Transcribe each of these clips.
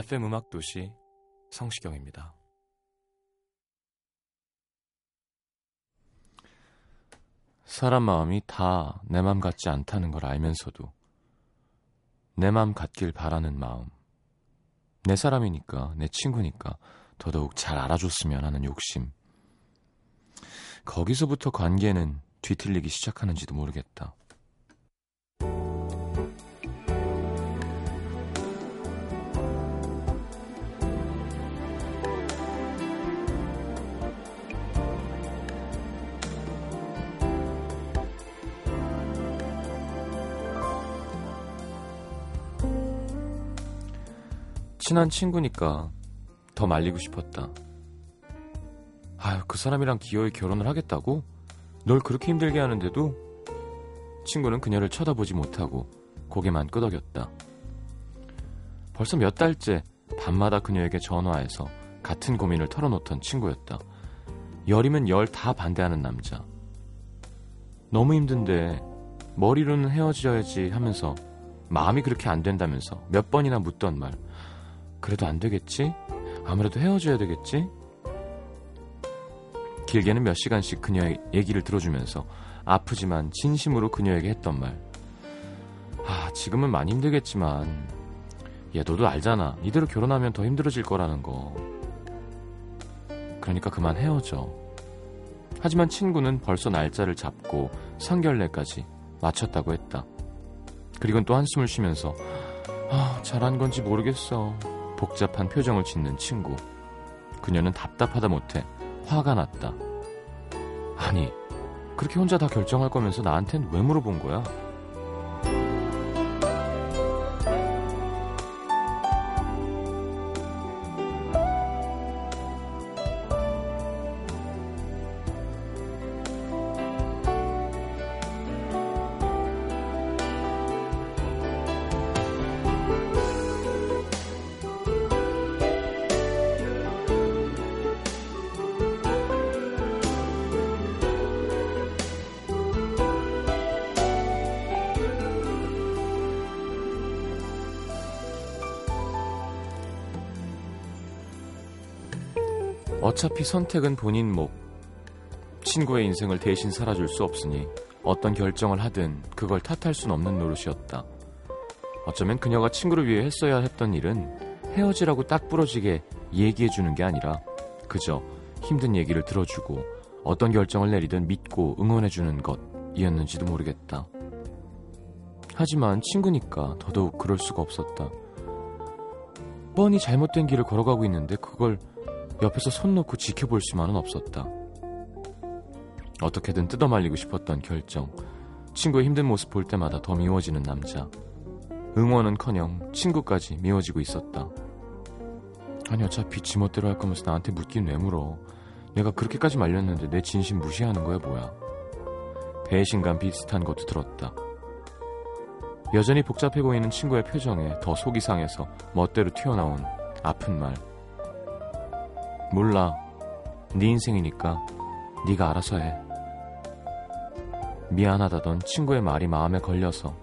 FM 음악 도시 성시경입니다. 사람 마음이 다 내 맘 같지 않다는 걸 알면서도 내 맘 같길 바라는 마음. 내 사람이니까, 내 친구니까 더더욱 잘 알아줬으면 하는 욕심. 거기서부터 관계는 뒤틀리기 시작하는지도 모르겠다. 친한 친구니까 더 말리고 싶었다. 아유, 그 사람이랑 기어이 결혼을 하겠다고? 널 그렇게 힘들게 하는데도? 친구는 그녀를 쳐다보지 못하고 고개만 끄덕였다. 벌써 몇 달째 밤마다 그녀에게 전화해서 같은 고민을 털어놓던 친구였다. 열이면 열 다 반대하는 남자. 너무 힘든데 머리로는 헤어져야지 하면서 마음이 그렇게 안 된다면서 몇 번이나 묻던 말. 그래도 안 되겠지? 아무래도 헤어져야 되겠지? 길게는 몇 시간씩 그녀의 얘기를 들어주면서 아프지만 진심으로 그녀에게 했던 말. 아, 지금은 많이 힘들겠지만, 얘 너도 알잖아. 이대로 결혼하면 더 힘들어질 거라는 거. 그러니까 그만 헤어져. 하지만 친구는 벌써 날짜를 잡고 상견례까지 마쳤다고 했다. 그리고 또 한숨을 쉬면서, 아, 잘한 건지 모르겠어. 복잡한 표정을 짓는 친구. 그녀는 답답하다 못해 화가 났다. 아니, 그렇게 혼자 다 결정할 거면서 나한텐 왜 물어본 거야? 어차피 선택은 본인 몫. 친구의 인생을 대신 살아줄 수 없으니 어떤 결정을 하든 그걸 탓할 순 없는 노릇이었다. 어쩌면 그녀가 친구를 위해 했어야 했던 일은 헤어지라고 딱 부러지게 얘기해주는 게 아니라 그저 힘든 얘기를 들어주고 어떤 결정을 내리든 믿고 응원해주는 것이었는지도 모르겠다. 하지만 친구니까 더더욱 그럴 수가 없었다. 뻔히 잘못된 길을 걸어가고 있는데 그걸 옆에서 손 놓고 지켜볼 수만은 없었다. 어떻게든 뜯어말리고 싶었던 결정. 친구의 힘든 모습 볼 때마다 더 미워지는 남자. 응원은커녕 친구까지 미워지고 있었다. 아니 어차피 지멋대로 할 거면서 나한테 묻긴 왜 물어. 내가 그렇게까지 말렸는데 내 진심 무시하는 거야 뭐야. 배신감 비슷한 것도 들었다. 여전히 복잡해 보이는 친구의 표정에 더 속이 상해서 멋대로 튀어나온 아픈 말. 몰라. 네 인생이니까 네가 알아서 해. 미안하다던 친구의 말이 마음에 걸려서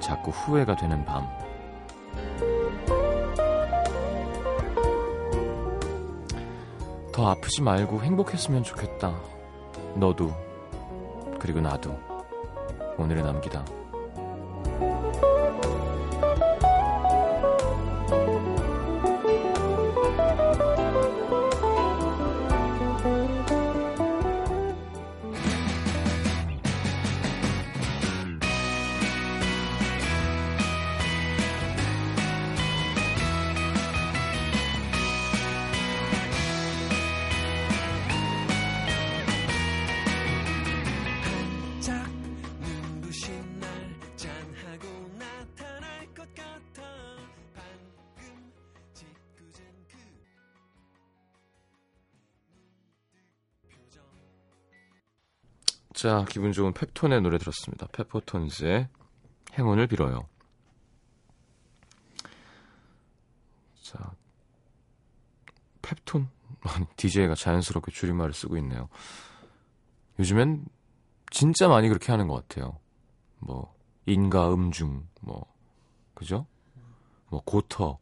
자꾸 후회가 되는 밤. 더 아프지 말고 행복했으면 좋겠다. 너도 그리고 나도 오늘의 남기다. 자, 기분 좋은 펩톤의 노래 들었습니다. 페퍼톤즈의 행운을 빌어요. 자, 펩톤? DJ가 자연스럽게 줄임말을 쓰고 있네요. 요즘엔 진짜 많이 그렇게 하는 것 같아요. 뭐, 인가, 음중, 뭐, 그죠? 뭐, 고터,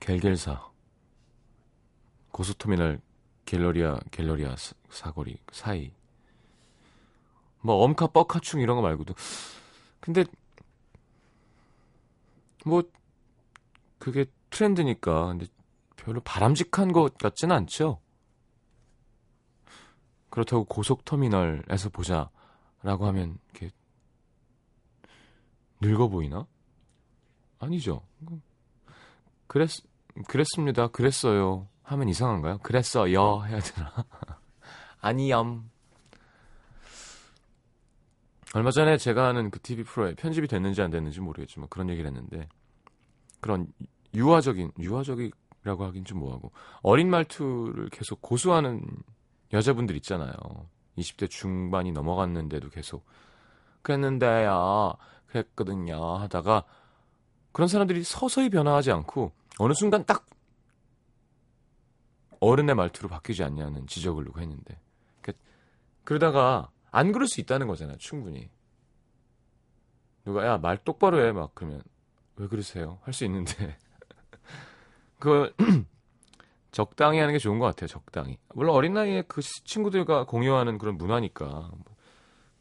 겔겔사, 고속터미널 갤러리아, 갤러리아 사거리 사이. 뭐, 엄카, 뻑카충 이런 거 말고도. 근데, 뭐, 그게 트렌드니까. 근데 별로 바람직한 것 같지는 않죠? 그렇다고 고속터미널에서 보자. 라고 하면, 이렇게, 늙어 보이나? 아니죠. 그랬, 그랬습니다. 그랬어요. 하면 이상한가요? 그랬어요. 해야 되나? 아니염. 얼마 전에 제가 하는 그 TV 프로에 편집이 됐는지 안 됐는지 모르겠지만 그런 얘기를 했는데 그런 유아적인 유아적이라고 하긴 좀 뭐하고 어린 말투를 계속 고수하는 여자분들 있잖아요. 20대 중반이 넘어갔는데도 계속 그랬는데요. 그랬거든요. 하다가 그런 사람들이 서서히 변화하지 않고 어느 순간 딱 어른의 말투로 바뀌지 않냐는 지적을 누가 했는데 그러다가 안 그럴 수 있다는 거잖아요. 충분히. 누가 야 말 똑바로 해 막 그러면 왜 그러세요? 할 수 있는데 그걸 적당히 하는 게 좋은 것 같아요. 적당히. 물론 어린 나이에 그 친구들과 공유하는 그런 문화니까 뭐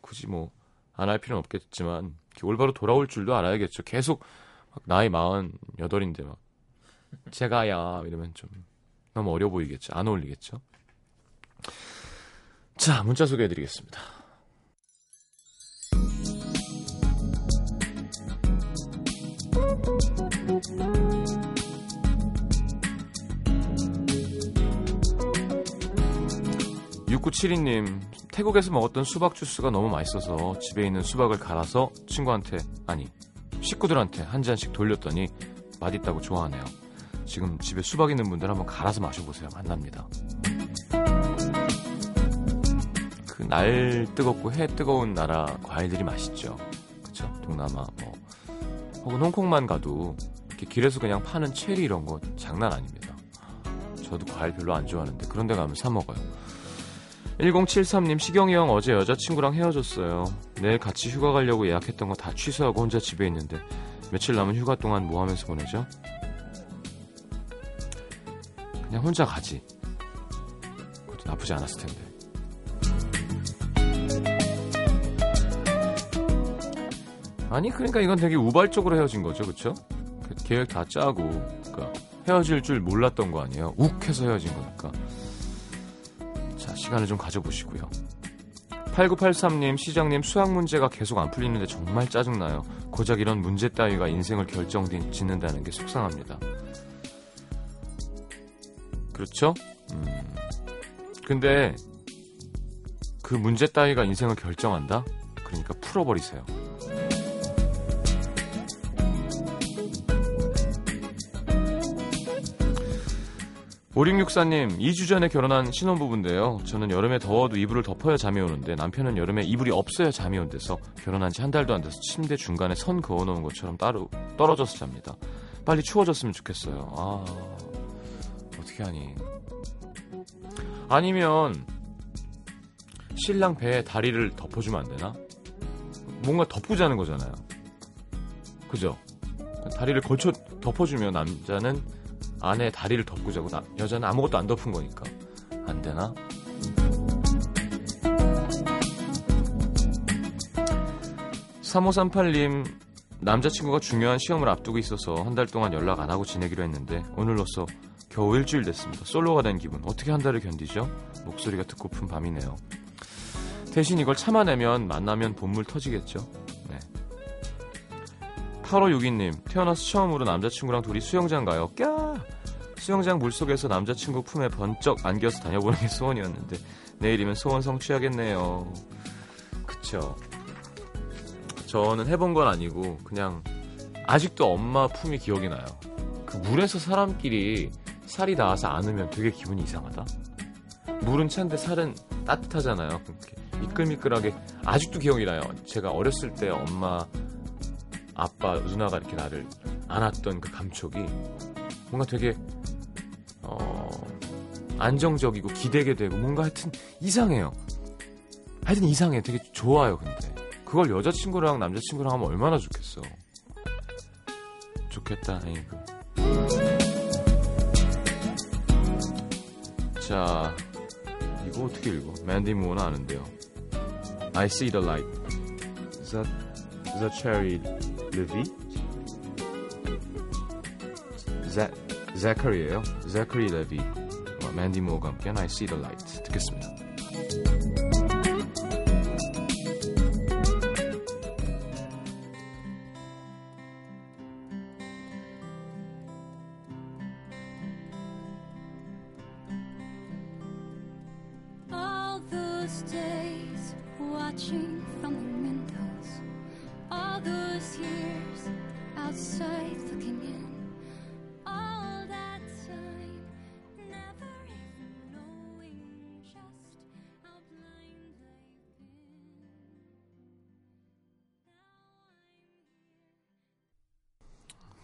굳이 뭐 안 할 필요는 없겠지만 올바로 돌아올 줄도 알아야겠죠. 계속 나이 마흔 여덟인데 막 제가야 이러면 좀 너무 어려 보이겠죠. 안 어울리겠죠. 자 문자 소개해드리겠습니다. 6972님, 태국에서 먹었던 수박 주스가 너무 맛있어서 집에 있는 수박을 갈아서 친구한테, 아니, 식구들한테 한 잔씩 돌렸더니 맛있다고 좋아하네요. 지금 집에 수박 있는 분들 한번 갈아서 마셔보세요. 만납니다. 그 날 뜨겁고 해 뜨거운 나라 과일들이 맛있죠. 그쵸? 동남아, 뭐. 혹은 홍콩만 가도 이렇게 길에서 그냥 파는 체리 이런 거 장난 아닙니다. 저도 과일 별로 안 좋아하는데 그런 데 가면 사 먹어요. 1073님 시경이 형 어제 여자친구랑 헤어졌어요. 내일 같이 휴가 가려고 예약했던 거 다 취소하고 혼자 집에 있는데 며칠 남은 휴가 동안 뭐 하면서 보내죠? 그냥 혼자 가지. 그것도 나쁘지 않았을 텐데. 아니 그러니까 이건 되게 우발적으로 헤어진 거죠, 그렇죠? 계획 다 짜고 그러니까 헤어질 줄 몰랐던 거 아니에요? 욱 해서 헤어진 거니까. 시간을 좀 가져보시고요. 8983님, 시장님, 수학 문제가 계속 안 풀리는데 정말 짜증나요. 고작 이런 문제 따위가 인생을 결정 짓는다는 게 속상합니다. 그렇죠? 음. 근데 그 문제 따위가 인생을 결정한다? 그러니까 풀어버리세요. 5664님, 2주 전에 결혼한 신혼부부인데요. 저는 여름에 더워도 이불을 덮어야 잠이 오는데 남편은 여름에 이불이 없어야 잠이 온대서 결혼한 지 한 달도 안 돼서 침대 중간에 선 그어놓은 것처럼 따로 떨어져서 잡니다. 빨리 추워졌으면 좋겠어요. 아, 어떻게 하니. 아니면 신랑 배에 다리를 덮어주면 안 되나? 뭔가 덮고 자는 거잖아요. 그죠? 다리를 걸쳐 덮어주면 남자는 안에 다리를 덮고 자고 나, 여자는 아무것도 안 덮은 거니까 안 되나? (3538님) 남자친구가 중요한 시험을 앞두고 있어서 한 달 동안 연락 안 하고 지내기로 했는데 오늘로써 겨우 일주일 됐습니다. 솔로가 된 기분 어떻게 한 달을 견디죠? 목소리가 듣고픈 밤이네요. 대신 이걸 참아내면 만나면 본물 터지겠죠. 네. 8562님 태어나서 처음으로 남자친구랑 둘이 수영장 가요. 꺄! 수영장 물속에서 남자친구 품에 번쩍 안겨서 다녀보는 게 소원이었는데 내일이면 소원 성취하겠네요. 그쵸. 저는 해본 건 아니고 그냥 아직도 엄마 품이 기억이 나요. 그 물에서 사람끼리 살이 닿아서 안으면 되게 기분이 이상하다. 물은 찬데 살은 따뜻하잖아요. 미끌미끌하게 아직도 기억이 나요. 제가 어렸을 때 엄마, 아빠, 누나가 이렇게 나를 안았던 그 감촉이 뭔가 되게 어, 안정적이고 기대게 되고 뭔가 하여튼 이상해요. 하여튼 이상해. 되게 좋아요. 근데 그걸 여자친구랑 남자친구랑 하면 얼마나 좋겠어. 좋겠다. 아이고. 자, 이거 어떻게 읽어? 맨디 무어는 아는데요. I see the light. Is that, is that Cherry Levy? 자, Zachary예요. Zachary Levy. 어, 맨디 무어가 함께한 I see the light. 듣겠습니다.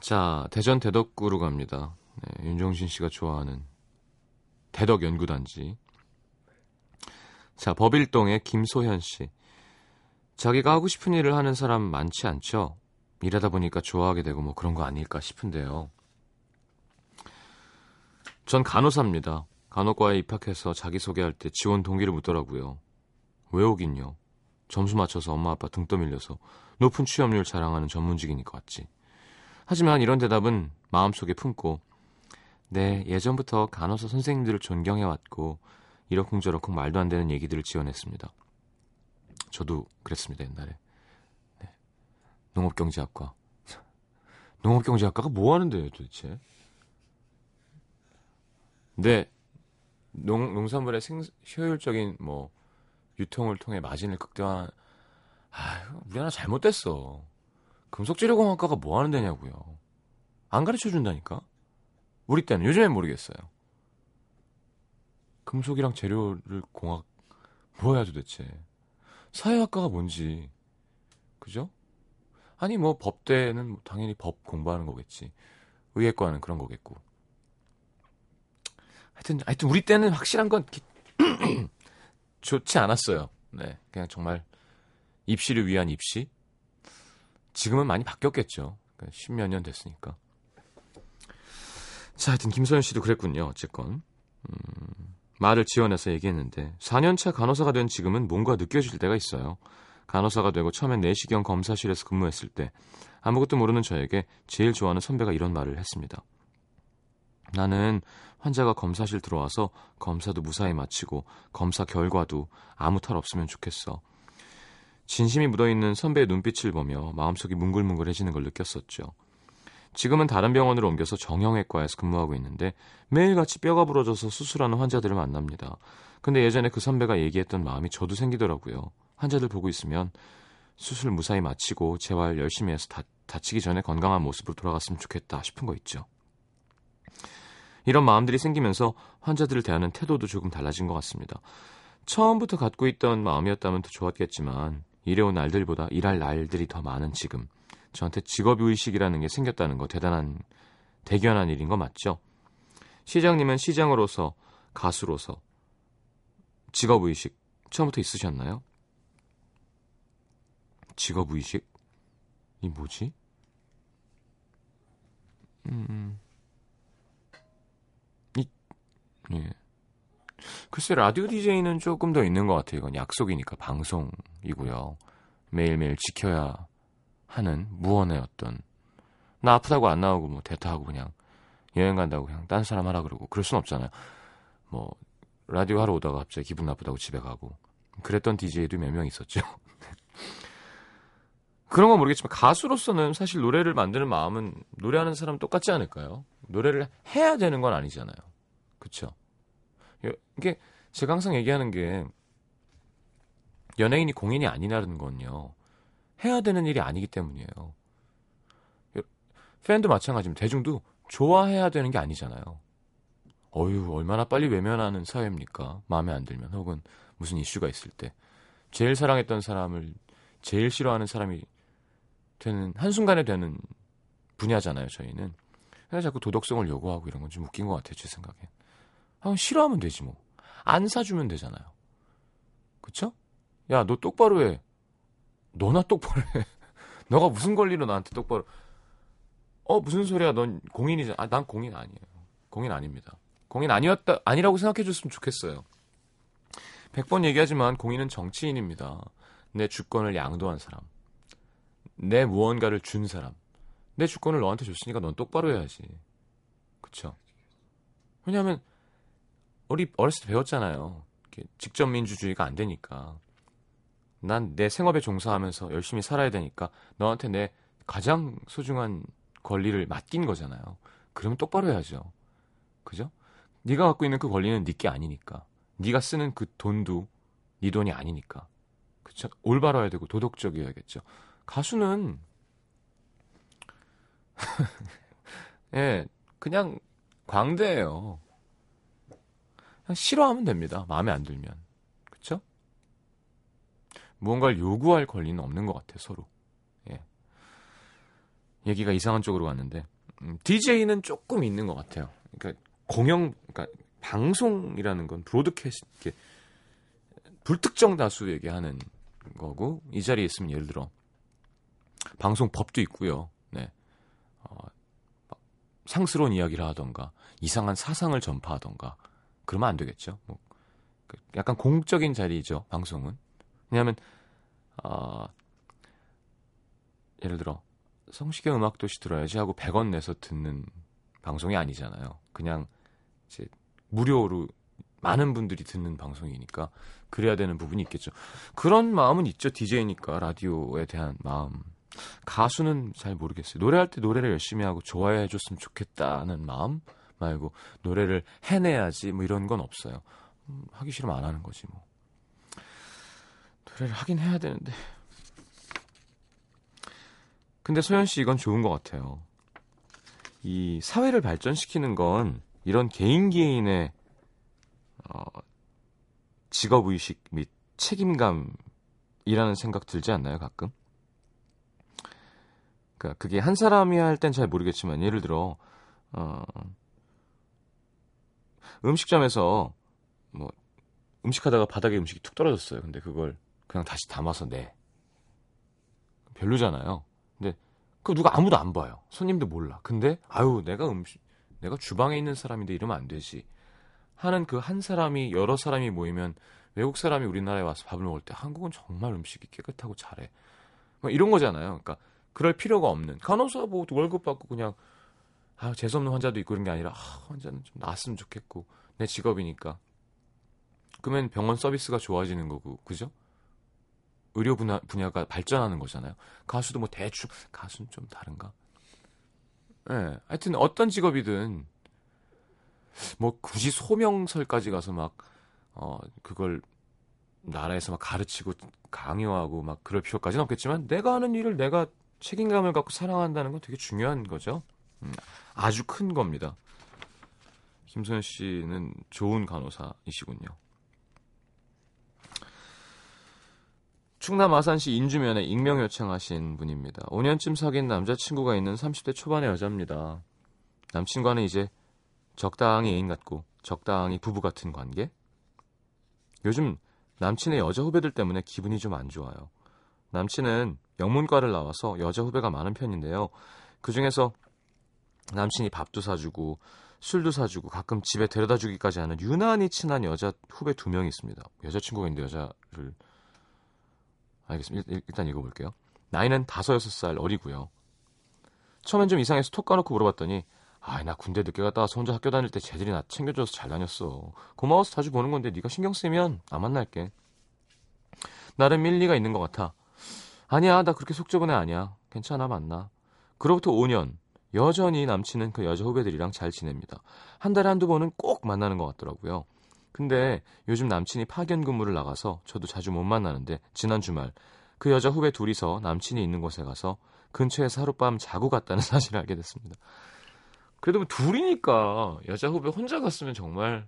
자, 대전 대덕구로 갑니다. 네, 윤종신 씨가 좋아하는 대덕 연구단지. 자, 법일동의 김소현 씨. 자기가 하고 싶은 일을 하는 사람 많지 않죠? 일하다 보니까 좋아하게 되고 뭐 그런 거 아닐까 싶은데요. 전 간호사입니다. 간호과에 입학해서 자기소개할 때 지원 동기를 묻더라고요. 왜 오긴요? 점수 맞춰서 엄마 아빠 등 떠밀려서 높은 취업률 자랑하는 전문직이니까 왔지. 하지만 이런 대답은 마음속에 품고 네, 예전부터 간호사 선생님들을 존경해왔고 이러쿵저러쿵 말도 안 되는 얘기들을 지어냈습니다. 저도 그랬습니다, 옛날에. 네. 농업경제학과. 농업경제학과가 뭐 하는데요, 도대체? 네, 농, 농산물의 생, 효율적인 뭐 유통을 통해 마진을 극대화. 아, 우리나라 잘못됐어. 금속재료공학과가 뭐 하는 데냐고요. 안 가르쳐 준다니까. 우리 때는 요즘엔 모르겠어요. 금속이랑 재료를 공학 뭐야 도대체. 사회학과가 뭔지. 그죠? 아니 뭐 법대는 당연히 법 공부하는 거겠지. 의예과는 그런 거겠고. 하여튼 하여튼 우리 때는 확실한 건 기- 좋지 않았어요. 네. 그냥 정말 입시를 위한 입시. 지금은 많이 바뀌었겠죠. 그러니까 십몇 년 됐으니까. 자, 하여튼 김소연 씨도 그랬군요. 어쨌건. 음, 말을 지어내서 얘기했는데 4년차 간호사가 된 지금은 뭔가 느껴질 때가 있어요. 간호사가 되고 처음엔 내시경 검사실에서 근무했을 때 아무것도 모르는 저에게 제일 좋아하는 선배가 이런 말을 했습니다. 나는 환자가 검사실 들어와서 검사도 무사히 마치고 검사 결과도 아무 탈 없으면 좋겠어. 진심이 묻어있는 선배의 눈빛을 보며 마음속이 뭉글뭉글해지는 걸 느꼈었죠. 지금은 다른 병원으로 옮겨서 정형외과에서 근무하고 있는데 매일같이 뼈가 부러져서 수술하는 환자들을 만납니다. 근데 예전에 그 선배가 얘기했던 마음이 저도 생기더라고요. 환자들 보고 있으면 수술 무사히 마치고 재활 열심히 해서 다, 다치기 전에 건강한 모습으로 돌아갔으면 좋겠다 싶은 거 있죠. 이런 마음들이 생기면서 환자들을 대하는 태도도 조금 달라진 것 같습니다. 처음부터 갖고 있던 마음이었다면 더 좋았겠지만 일해온 날들보다 일할 날들이 더 많은 지금 저한테 직업의식이라는 게 생겼다는 거 대단한 대견한 일인 거 맞죠? 시장님은 시장으로서 가수로서 직업의식 처음부터 있으셨나요? 직업의식? 이 뭐지? 음, 이, 예. 글쎄, 라디오 DJ는 조금 더 있는 것 같아요. 이건 약속이니까, 방송이고요. 매일매일 지켜야 하는 무언의 어떤, 나 아프다고 안 나오고 뭐 대타하고 그냥 여행 간다고 그냥 딴 사람 하라 그러고 그럴 순 없잖아요. 뭐, 라디오 하러 오다가 갑자기 기분 나쁘다고 집에 가고. 그랬던 DJ도 몇 명 있었죠. 그런 건 모르겠지만 가수로서는 사실 노래를 만드는 마음은 노래하는 사람 똑같지 않을까요? 노래를 해야 되는 건 아니잖아요. 그쵸? 이게 제가 항상 얘기하는 게 연예인이 공인이 아니라는 건요. 해야 되는 일이 아니기 때문이에요. 팬도 마찬가지입니다. 대중도 좋아해야 되는 게 아니잖아요. 어휴, 얼마나 빨리 외면하는 사회입니까? 마음에 안 들면 혹은 무슨 이슈가 있을 때. 제일 사랑했던 사람을 제일 싫어하는 사람이 되는 한순간에 되는 분야잖아요, 저희는. 그래서 자꾸 도덕성을 요구하고 이런 건 좀 웃긴 것 같아요, 제 생각엔. 아, 싫어하면 되지 뭐. 안 사주면 되잖아요. 그쵸? 야, 너 똑바로 해. 너나 똑바로 해. 너가 무슨 권리로 나한테 똑바로. 어, 무슨 소리야. 넌 공인이잖아. 아, 난 공인 아니에요. 공인 아닙니다. 공인 아니었다, 아니라고 생각해 줬으면 좋겠어요. 100번 얘기하지만 공인은 정치인입니다. 내 주권을 양도한 사람. 내 무언가를 준 사람. 내 주권을 너한테 줬으니까 넌 똑바로 해야지. 그쵸? 왜냐하면 우리 어렸을 때 배웠잖아요. 직접 민주주의가 안 되니까. 난 내 생업에 종사하면서 열심히 살아야 되니까 너한테 내 가장 소중한 권리를 맡긴 거잖아요. 그러면 똑바로 해야죠. 그죠? 네가 갖고 있는 그 권리는 네 게 아니니까. 네가 쓰는 그 돈도 네 돈이 아니니까. 그쵸? 올바라야 되고 도덕적이어야겠죠. 가수는 예, 그냥 광대예요. 싫어하면 됩니다. 마음에 안 들면. 그쵸? 무언가를 요구할 권리는 없는 것 같아요, 서로. 예. 얘기가 이상한 쪽으로 갔는데, 음, DJ는 조금 있는 것 같아요. 그러니까 공영, 그러니까 방송이라는 건 브로드캐스트, 불특정 다수에게 하는 거고, 이 자리에 있으면 예를 들어, 방송법도 있고요. 네. 어, 상스러운 이야기를 하던가, 이상한 사상을 전파하던가, 그러면 안 되겠죠. 뭐, 그 약간 공적인 자리죠, 방송은. 왜냐하면, 어, 예를 들어, 성시경 음악도시 들어야지 하고 100원 내서 듣는 방송이 아니잖아요. 그냥 이제 무료로 많은 분들이 듣는 방송이니까 그래야 되는 부분이 있겠죠. 그런 마음은 있죠. DJ니까 라디오에 대한 마음. 가수는 잘 모르겠어요. 노래할 때 노래를 열심히 하고 좋아해 줬으면 좋겠다는 마음 말고 노래를 해내야지 뭐 이런 건 없어요. 음, 하기 싫으면 안 하는 거지 뭐. 노래를 하긴 해야 되는데. 근데 소연 씨 이건 좋은 것 같아요. 이 사회를 발전시키는 건 이런 개인 개인의 어, 직업 의식 및 책임감이라는 생각 들지 않나요 가끔? 그러니까 그게 한 사람이 할 땐 잘 모르겠지만 예를 들어 어, 음식점에서 뭐 음식하다가 바닥에 음식이 툭 떨어졌어요. 근데 그걸 그냥 다시 담아서 내 별로잖아요. 근데 그 누가 아무도 안 봐요. 손님도 몰라. 근데 아유 내가 음식 내가 주방에 있는 사람인데 이러면 안 되지. 하는 그 한 사람이 여러 사람이 모이면 외국 사람이 우리나라에 와서 밥을 먹을 때 한국은 정말 음식이 깨끗하고 잘해. 뭐 이런 거잖아요. 그러니까 그럴 필요가 없는 간호사 뭐 월급 받고 그냥 아 재수없는 환자도 있고 그런 게 아니라 아, 환자는 좀 나았으면 좋겠고 내 직업이니까 그러면 병원 서비스가 좋아지는 거고 그죠? 의료 분야, 분야가 발전하는 거잖아요. 가수도 뭐 대충 가수는 좀 다른가? 예. 네, 하여튼 어떤 직업이든 뭐 굳이 소명설까지 가서 막 어 그걸 나라에서 막 가르치고 강요하고 막 그럴 필요까지는 없겠지만 내가 하는 일을 내가 책임감을 갖고 사랑한다는 건 되게 중요한 거죠. 음, 아주 큰 겁니다. 김소연 씨는 좋은 간호사이시군요. 충남 아산시 인주면에 익명 요청하신 분입니다. 5년쯤 사귄 남자친구가 있는 30대 초반의 여자입니다. 남친과는 이제 적당히 애인 같고 적당히 부부 같은 관계? 요즘 남친의 여자 후배들 때문에 기분이 좀 안 좋아요. 남친은 영문과를 나와서 여자 후배가 많은 편인데요. 그 중에서 남친이 밥도 사주고 술도 사주고 가끔 집에 데려다 주기까지 하는 유난히 친한 여자 후배 두 명이 있습니다. 여자친구가 있는데 여자를 알겠습니다. 일단 읽어볼게요. 나이는 다섯 여섯 살 어리고요. 처음엔 좀 이상해서 톡 까놓고 물어봤더니 아이 나 군대 늦게 갔다 와서 혼자 학교 다닐 때 쟤들이 나 챙겨줘서 잘 다녔어. 고마워서 자주 보는 건데 네가 신경 쓰면 안 만날게. 나름 일리가 있는 것 같아. 아니야 나 그렇게 속 좁은 애 아니야. 괜찮아 만나. 그로부터 5년 여전히 남친은 그 여자 후배들이랑 잘 지냅니다. 한 달에 한두 번은 꼭 만나는 것 같더라고요. 근데 요즘 남친이 파견 근무를 나가서 저도 자주 못 만나는데 지난 주말 그 여자 후배 둘이서 남친이 있는 곳에 가서 근처에서 하룻밤 자고 갔다는 사실을 알게 됐습니다. 그래도 뭐 둘이니까 여자 후배 혼자 갔으면 정말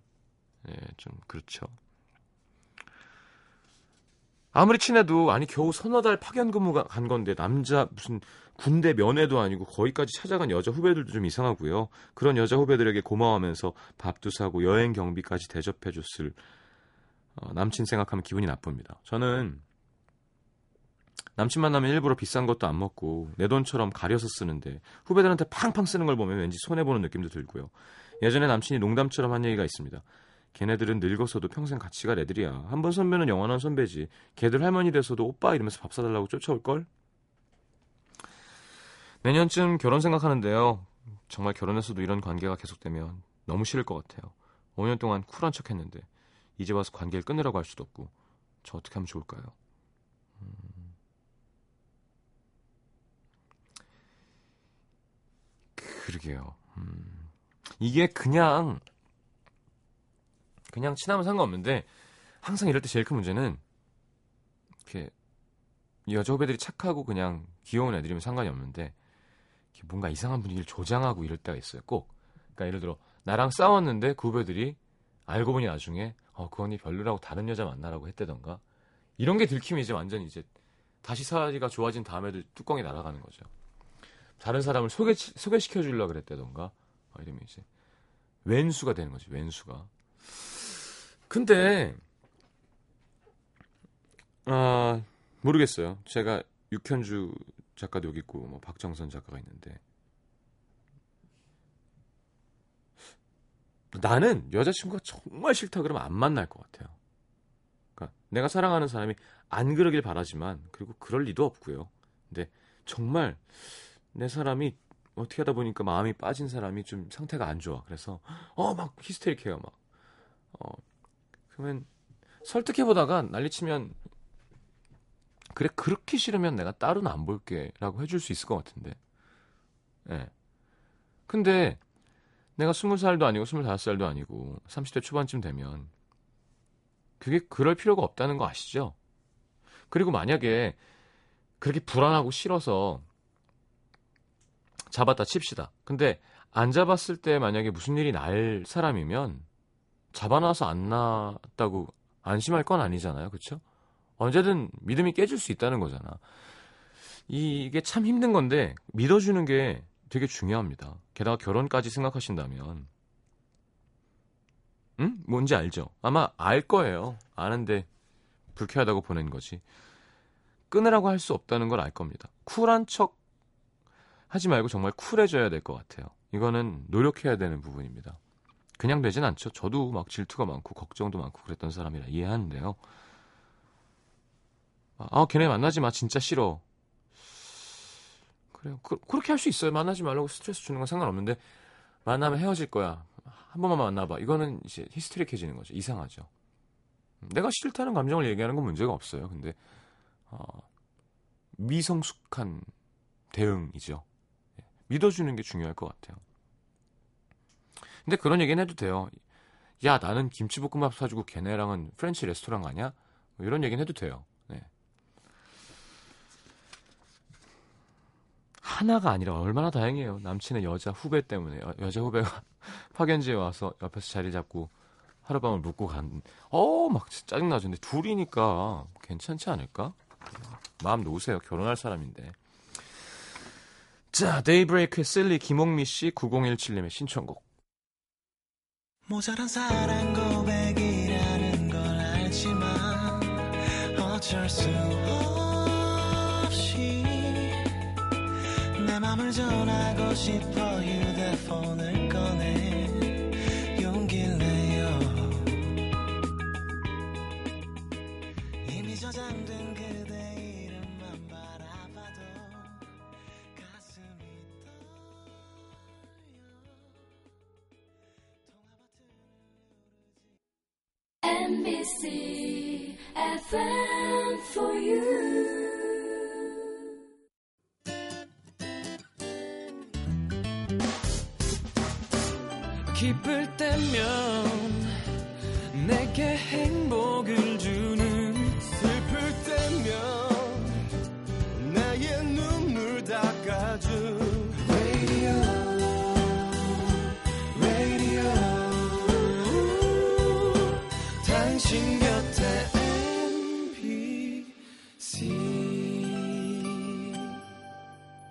예, 좀 그렇죠. 아무리 친해도 아니 겨우 서너 달 파견 근무 가- 간 건데 남자 무슨 군대 면회도 아니고 거기까지 찾아간 여자 후배들도 좀 이상하고요. 그런 여자 후배들에게 고마워하면서 밥도 사고 여행 경비까지 대접해줬을 어, 남친 생각하면 기분이 나쁩니다. 저는 남친 만나면 일부러 비싼 것도 안 먹고 내 돈처럼 가려서 쓰는데 후배들한테 팡팡 쓰는 걸 보면 왠지 손해 보는 느낌도 들고요. 예전에 남친이 농담처럼 한 얘기가 있습니다. 걔네들은 늙어서도 평생 같이 갈 애들이야. 한 번 선배는 영원한 선배지. 걔들 할머니 돼서도 오빠 이러면서 밥 사달라고 쫓아올걸? 내년쯤 결혼 생각하는데요. 정말 결혼해서도 이런 관계가 계속되면 너무 싫을 것 같아요. 5년 동안 쿨한 척 했는데 이제 와서 관계를 끊으라고 할 수도 없고 저 어떻게 하면 좋을까요? 음. 그러게요. 음. 이게 그냥 그냥 친하면 상관없는데 항상 이럴 때 제일 큰 문제는 이렇게 여자 후배들이 착하고 그냥 귀여운 애들이면 상관이 없는데 뭔가 이상한 분위기를 조장하고 이럴 때가 있어요. 꼭. 그러니까 예를 들어 나랑 싸웠는데 그 후배들이 알고 보니 나중에 어, 그 언니 별로라고 다른 여자 만나라고 했다던가 이런 게 들키면 이제 완전 이제 다시 사이가 좋아진 다음에도 뚜껑이 날아가는 거죠. 다른 사람을 소개 소개시켜 주려고 그랬다던가 어, 이러면 이제 왼수가 되는 거지. 왼수가. 근데 아 모르겠어요. 제가 육현주 작가도 여기 있고 뭐 박정선 작가가 있는데 나는 여자친구가 정말 싫다 그러면 안 만날 것 같아요. 그러니까 내가 사랑하는 사람이 안 그러길 바라지만 그리고 그럴 리도 없고요. 근데 정말 내 사람이 어떻게 하다 보니까 마음이 빠진 사람이 좀 상태가 안 좋아. 그래서 어 막 히스테릭해요 막. 어 그러면 설득해 보다가 난리치면 그래 그렇게 싫으면 내가 따로는 안 볼게라고 해줄 수 있을 것 같은데. 예. 근데 내가 스무 살도 아니고 스물다섯 살도 아니고 30대 초반쯤 되면 그게 그럴 필요가 없다는 거 아시죠? 그리고 만약에 그렇게 불안하고 싫어서 잡았다 칩시다. 근데 안 잡았을 때 만약에 무슨 일이 날 사람이면 잡아놔서 안 났다고 안심할 건 아니잖아요. 그렇죠? 언제든 믿음이 깨질 수 있다는 거잖아. 이게 참 힘든 건데 믿어주는 게 되게 중요합니다. 게다가 결혼까지 생각하신다면 응? 뭔지 알죠? 아마 알 거예요. 아는데 불쾌하다고 보낸 거지. 끊으라고 할 수 없다는 걸 알 겁니다. 쿨한 척 하지 말고 정말 쿨해져야 될 것 같아요. 이거는 노력해야 되는 부분입니다. 그냥 되진 않죠. 저도 막 질투가 많고 걱정도 많고 그랬던 사람이라 이해하는데요. 아, 걔네 만나지 마. 진짜 싫어. 그래요. 그, 렇게 할 수 있어요. 만나지 말라고 스트레스 주는 건 상관없는데 만나면 헤어질 거야. 한 번만 만나봐. 이거는 이제 히스테릭해지는 거죠. 이상하죠. 내가 싫다는 감정을 얘기하는 건 문제가 없어요. 근데 어, 미성숙한 대응이죠. 예, 믿어주는 게 중요할 것 같아요. 근데 그런 얘기는 해도 돼요. 야, 나는 김치볶음밥 사주고 걔네랑은 프렌치 레스토랑 가냐? 뭐 이런 얘기는 해도 돼요. 네. 하나가 아니라 얼마나 다행이에요. 남친의 여자 후배 때문에 여, 여자 후배가 파견지에 와서 옆에서 자리 잡고 하룻밤을 묵고 간. 어, 막 짜증 나죠. 근데 둘이니까 괜찮지 않을까? 마음 놓으세요. 결혼할 사람인데. 자, 데이브레이크의 실리 김홍미 씨 9017님의 신청곡. 모자란 사랑 고백이라는 걸 알지만 어쩔 수 없이 내 맘을 전하고 싶어 휴대폰을 꺼내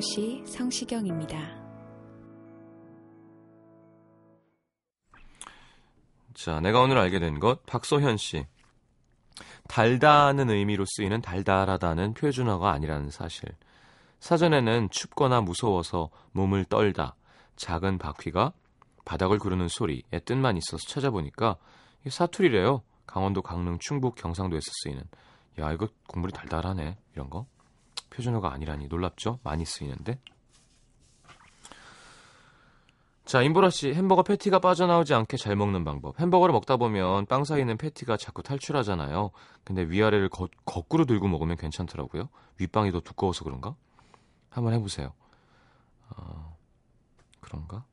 도시 성시경입니다. 자, 내가 오늘 알게 된 것, 박소현 씨. 달다는 의미로 쓰이는 달달하다는 표준어가 아니라는 사실. 사전에는 춥거나 무서워서 몸을 떨다, 작은 바퀴가 바닥을 구르는 소리의 뜻만 있어서 찾아보니까 사투리래요. 강원도, 강릉, 충북, 경상도에서 쓰이는. 야, 이거 국물이 달달하네. 이런 거. 표준어가 아니라니 놀랍죠? 많이 쓰이는데. 자, 임보라 씨, 햄버거 패티가 빠져나오지 않게 잘 먹는 방법. 햄버거를 먹다 보면 빵 사이에 있는 패티가 자꾸 탈출하잖아요. 근데 위아래를 거, 거꾸로 들고 먹으면 괜찮더라고요. 윗빵이 더 두꺼워서 그런가? 한번 해보세요. 어, 그런가?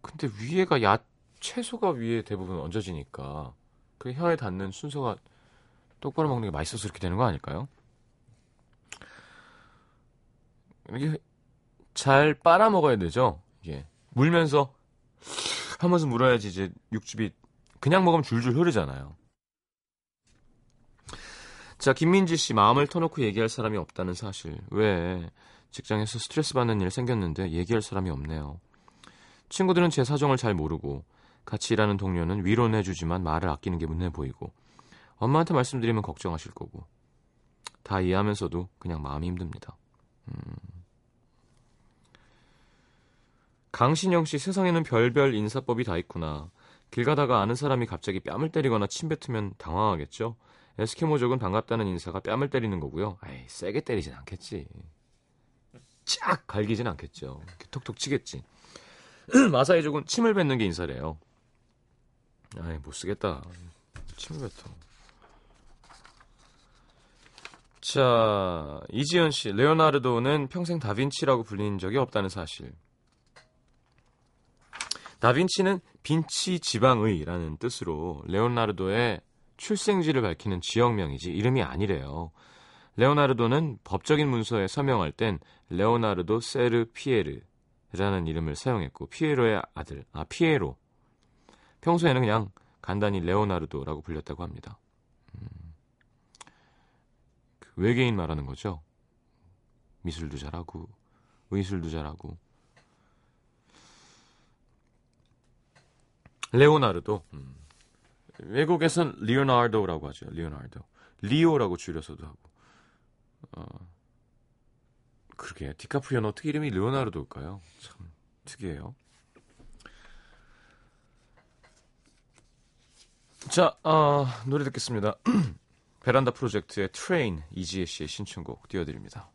근데 위에가 야, 채소가 위에 대부분 얹어지니까 그 혀에 닿는 순서가 똑바로 먹는 게 맛있어서 그렇게 되는 거 아닐까요? 이게 잘 빨아 먹어야 되죠. 이게 물면서 하면서 물어야지 이제 육즙이 그냥 먹으면 줄줄 흐르잖아요. 자, 김민지 씨 마음을 터놓고 얘기할 사람이 없다는 사실. 왜 직장에서 스트레스 받는 일 생겼는데 얘기할 사람이 없네요. 친구들은 제 사정을 잘 모르고 같이 일하는 동료는 위로는 해주지만 말을 아끼는 게 문해 보이고 엄마한테 말씀드리면 걱정하실 거고 다 이해하면서도 그냥 마음이 힘듭니다. 음. 강신영 씨 세상에는 별별 인사법이 다 있구나. 길 가다가 아는 사람이 갑자기 뺨을 때리거나 침 뱉으면 당황하겠죠. 에스키모족은 반갑다는 인사가 뺨을 때리는 거고요. 에이, 세게 때리진 않겠지. 쫙 갈기진 않겠죠. 톡톡 치겠지. 마사이족은 침을 뱉는 게 인사래요. 아이, 못 쓰겠다. 침을 뱉어. 자, 이지연 씨, 레오나르도는 평생 다빈치라고 불리는 적이 없다는 사실. 다빈치는 빈치 지방의라는 뜻으로 레오나르도의 출생지를 밝히는 지역명이지 이름이 아니래요. 레오나르도는 법적인 문서에 서명할 땐 레오나르도 세르 피에르라는 이름을 사용했고 피에로의 아들, 아 피에로. 평소에는 그냥 간단히 레오나르도라고 불렸다고 합니다. 외계인 말하는 거죠. 미술도 잘하고 의술도 잘하고 레오나르도. 음. 외국에선 리오나르도라고 하죠. 리오나르도. 리오라고 줄여서도 하고. 어. 그러게 디카프리오는 어떻게 이름이 레오나르도일까요? 참 특이해요. 자, 어, 노래 듣겠습니다. 베란다 프로젝트의 Train 이지혜 씨의 신청곡 띄워드립니다.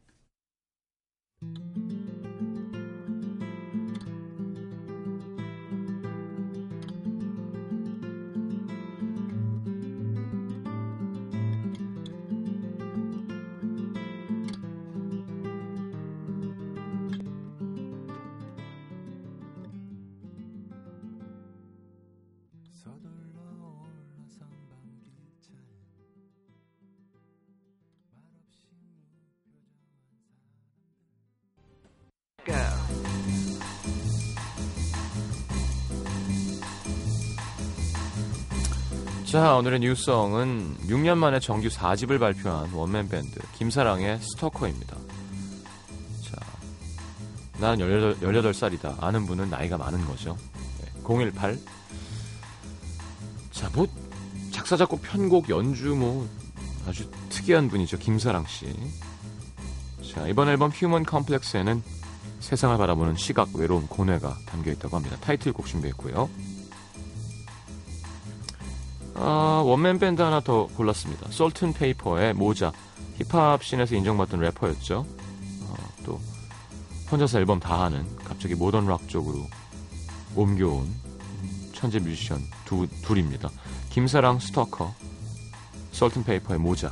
자, 오늘의 뉴스성은 6년 만에 정규 4집을 발표한 원맨 밴드 김사랑의 스토커입니다. 자, 나는 18, 18살이다. 아는 분은 나이가 많은 거죠. 네, 018. 자, 뭐 작사 작곡 편곡 연주 뭐 아주 특이한 분이죠. 김사랑 씨. 자, 이번 앨범 휴먼 컴플렉스에는 세상을 바라보는 시각, 외로움, 고뇌가 담겨 있다고 합니다. 타이틀곡 준비했고요. 아, 원맨 밴드 하나 더 골랐습니다. 솔튼 페이퍼의 모자, 힙합 씬에서 인정받던 래퍼였죠. 어, 또 혼자서 앨범 다 하는 갑자기 모던 락 쪽으로 옮겨온 천재 뮤지션 두, 둘입니다. 김사랑 스토커, 솔튼 페이퍼의 모자.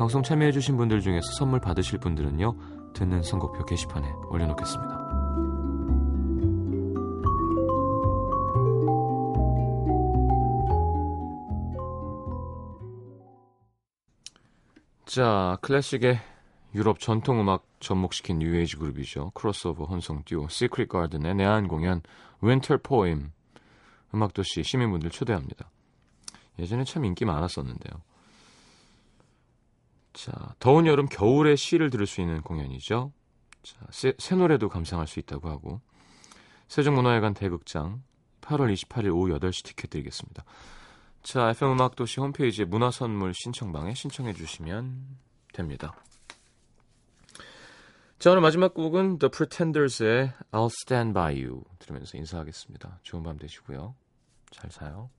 방송 참여해주신 분들 중에서 선물 받으실 분들은요, 듣는 선곡표 게시판에 올려놓겠습니다. 자, 클래식의 유럽 전통음악 접목시킨 뉴에이지 그룹이죠. 크로스오버 혼성 듀오 시크릿 가든의 내한 공연 Winter Poem 음악도시 시민분들 초대합니다. 예전에 참 인기 많았었는데요. 자, 더운 여름 겨울에 시를 들을 수 있는 공연이죠. 자, 새, 새 노래도 감상할 수 있다고 하고 세종문화회관 대극장 8월 28일 오후 8시 티켓 드리겠습니다. 자, FM 음악 도시 홈페이지에 문화 선물 신청방에 신청해 주시면 됩니다. 자, 오늘 마지막 곡은 The Pretenders의 I'll Stand By You 들으면서 인사하겠습니다. 좋은 밤 되시고요. 잘 사요.